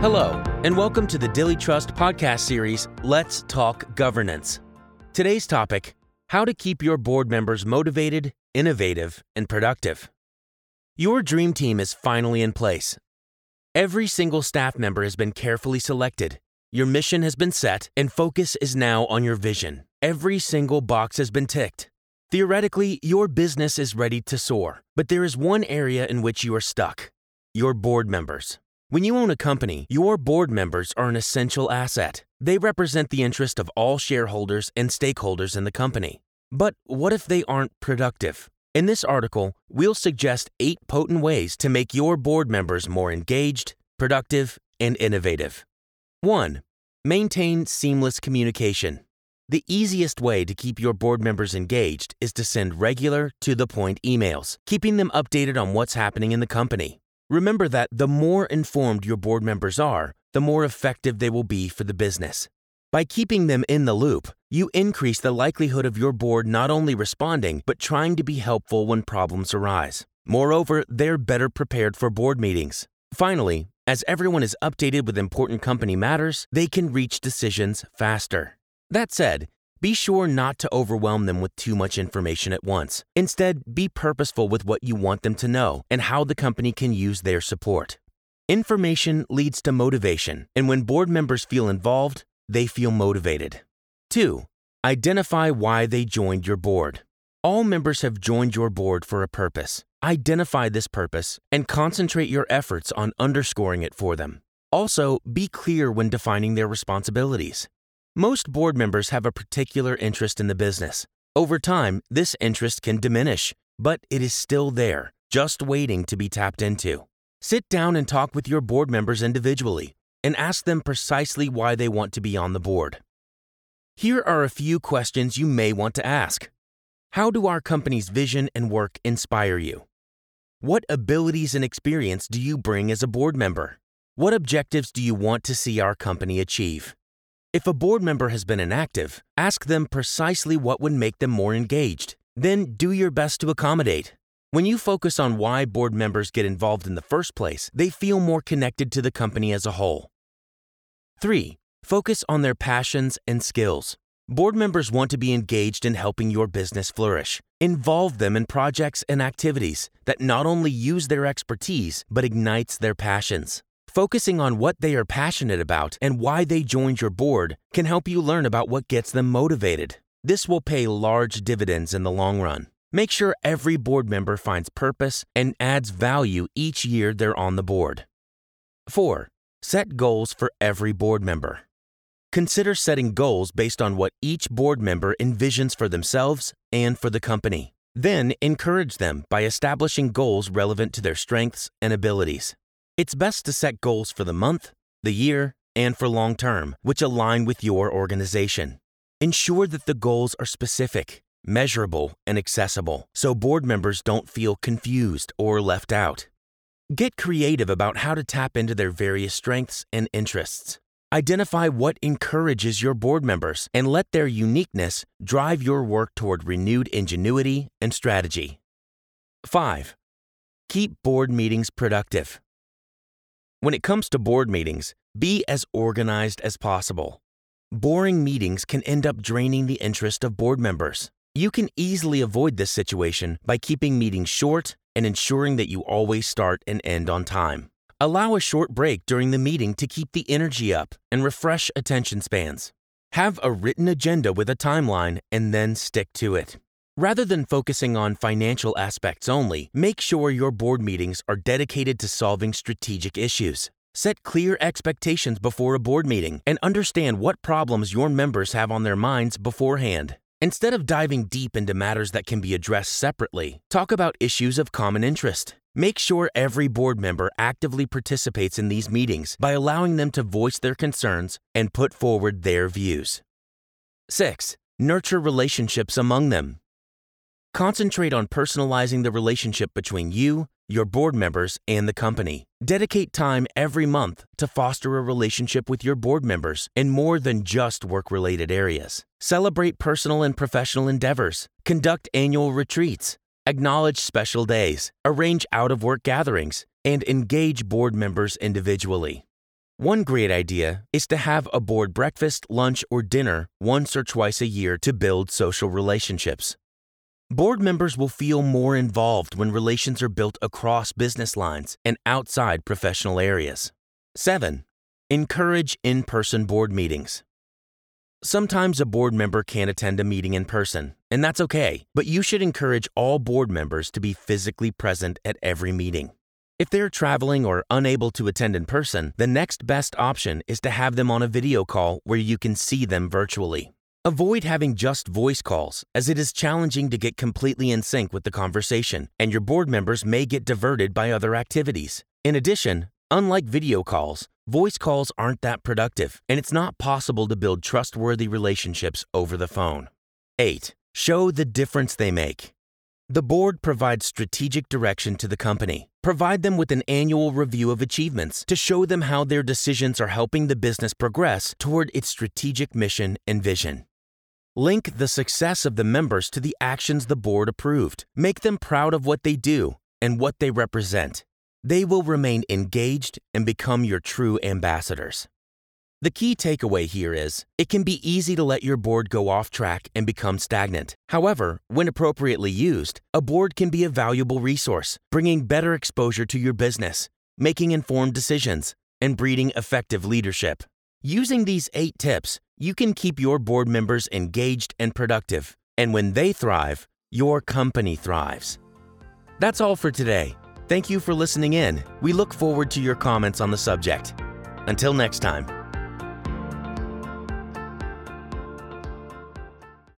Hello, and welcome to the DiliTrust podcast series, Let's Talk Governance. Today's topic How to Keep Your Board Members Motivated, Innovative, and Productive. Your dream team is finally in place. Every single staff member has been carefully selected. Your mission has been set, and focus is now on your vision. Every single box has been ticked. Theoretically, your business is ready to soar, but there is one area in which you are stuck your board members. When you own a company, your board members are an essential asset. They represent the interest of all shareholders and stakeholders in the company. But what if they aren't productive? In this article, we'll suggest eight potent ways to make your board members more engaged, productive, and innovative. 1. Maintain seamless communication. The easiest way to keep your board members engaged is to send regular, to the point emails, keeping them updated on what's happening in the company. Remember that the more informed your board members are, the more effective they will be for the business. By keeping them in the loop, you increase the likelihood of your board not only responding, but trying to be helpful when problems arise. Moreover, they're better prepared for board meetings. Finally, as everyone is updated with important company matters, they can reach decisions faster. That said, be sure not to overwhelm them with too much information at once. Instead, be purposeful with what you want them to know and how the company can use their support. Information leads to motivation, and when board members feel involved, they feel motivated. 2. Identify why they joined your board. All members have joined your board for a purpose. Identify this purpose and concentrate your efforts on underscoring it for them. Also, be clear when defining their responsibilities. Most board members have a particular interest in the business. Over time, this interest can diminish, but it is still there, just waiting to be tapped into. Sit down and talk with your board members individually and ask them precisely why they want to be on the board. Here are a few questions you may want to ask. How do our company's vision and work inspire you? What abilities and experience do you bring as a board member? What objectives do you want to see our company achieve? If a board member has been inactive, ask them precisely what would make them more engaged. Then do your best to accommodate. When you focus on why board members get involved in the first place, they feel more connected to the company as a whole. 3. Focus on their passions and skills. Board members want to be engaged in helping your business flourish. Involve them in projects and activities that not only use their expertise, but ignites their passions. Focusing on what they are passionate about and why they joined your board can help you learn about what gets them motivated. This will pay large dividends in the long run. Make sure every board member finds purpose and adds value each year they're on the board. 4. Set goals for every board member. Consider setting goals based on what each board member envisions for themselves and for the company. Then encourage them by establishing goals relevant to their strengths and abilities. It's best to set goals for the month, the year, and for long term, which align with your organization. Ensure that the goals are specific, measurable, and accessible so board members don't feel confused or left out. Get creative about how to tap into their various strengths and interests. Identify what encourages your board members and let their uniqueness drive your work toward renewed ingenuity and strategy. 5. Keep board meetings productive. When it comes to board meetings, be as organized as possible. Boring meetings can end up draining the interest of board members. You can easily avoid this situation by keeping meetings short and ensuring that you always start and end on time. Allow a short break during the meeting to keep the energy up and refresh attention spans. Have a written agenda with a timeline and then stick to it. Rather than focusing on financial aspects only, make sure your board meetings are dedicated to solving strategic issues. Set clear expectations before a board meeting and understand what problems your members have on their minds beforehand. Instead of diving deep into matters that can be addressed separately, talk about issues of common interest. Make sure every board member actively participates in these meetings by allowing them to voice their concerns and put forward their views. 6. Nurture relationships among them. Concentrate on personalizing the relationship between you, your board members, and the company. Dedicate time every month to foster a relationship with your board members in more than just work related areas. Celebrate personal and professional endeavors. Conduct annual retreats. Acknowledge special days. Arrange out of work gatherings. And engage board members individually. One great idea is to have a board breakfast, lunch, or dinner once or twice a year to build social relationships. Board members will feel more involved when relations are built across business lines and outside professional areas. 7. Encourage in person board meetings. Sometimes a board member can't attend a meeting in person, and that's okay, but you should encourage all board members to be physically present at every meeting. If they're traveling or unable to attend in person, the next best option is to have them on a video call where you can see them virtually. Avoid having just voice calls, as it is challenging to get completely in sync with the conversation, and your board members may get diverted by other activities. In addition, unlike video calls, voice calls aren't that productive, and it's not possible to build trustworthy relationships over the phone. 8. Show the difference they make. The board provides strategic direction to the company. Provide them with an annual review of achievements to show them how their decisions are helping the business progress toward its strategic mission and vision. Link the success of the members to the actions the board approved. Make them proud of what they do and what they represent. They will remain engaged and become your true ambassadors. The key takeaway here is it can be easy to let your board go off track and become stagnant. However, when appropriately used, a board can be a valuable resource, bringing better exposure to your business, making informed decisions, and breeding effective leadership. Using these eight tips, you can keep your board members engaged and productive. And when they thrive, your company thrives. That's all for today. Thank you for listening in. We look forward to your comments on the subject. Until next time.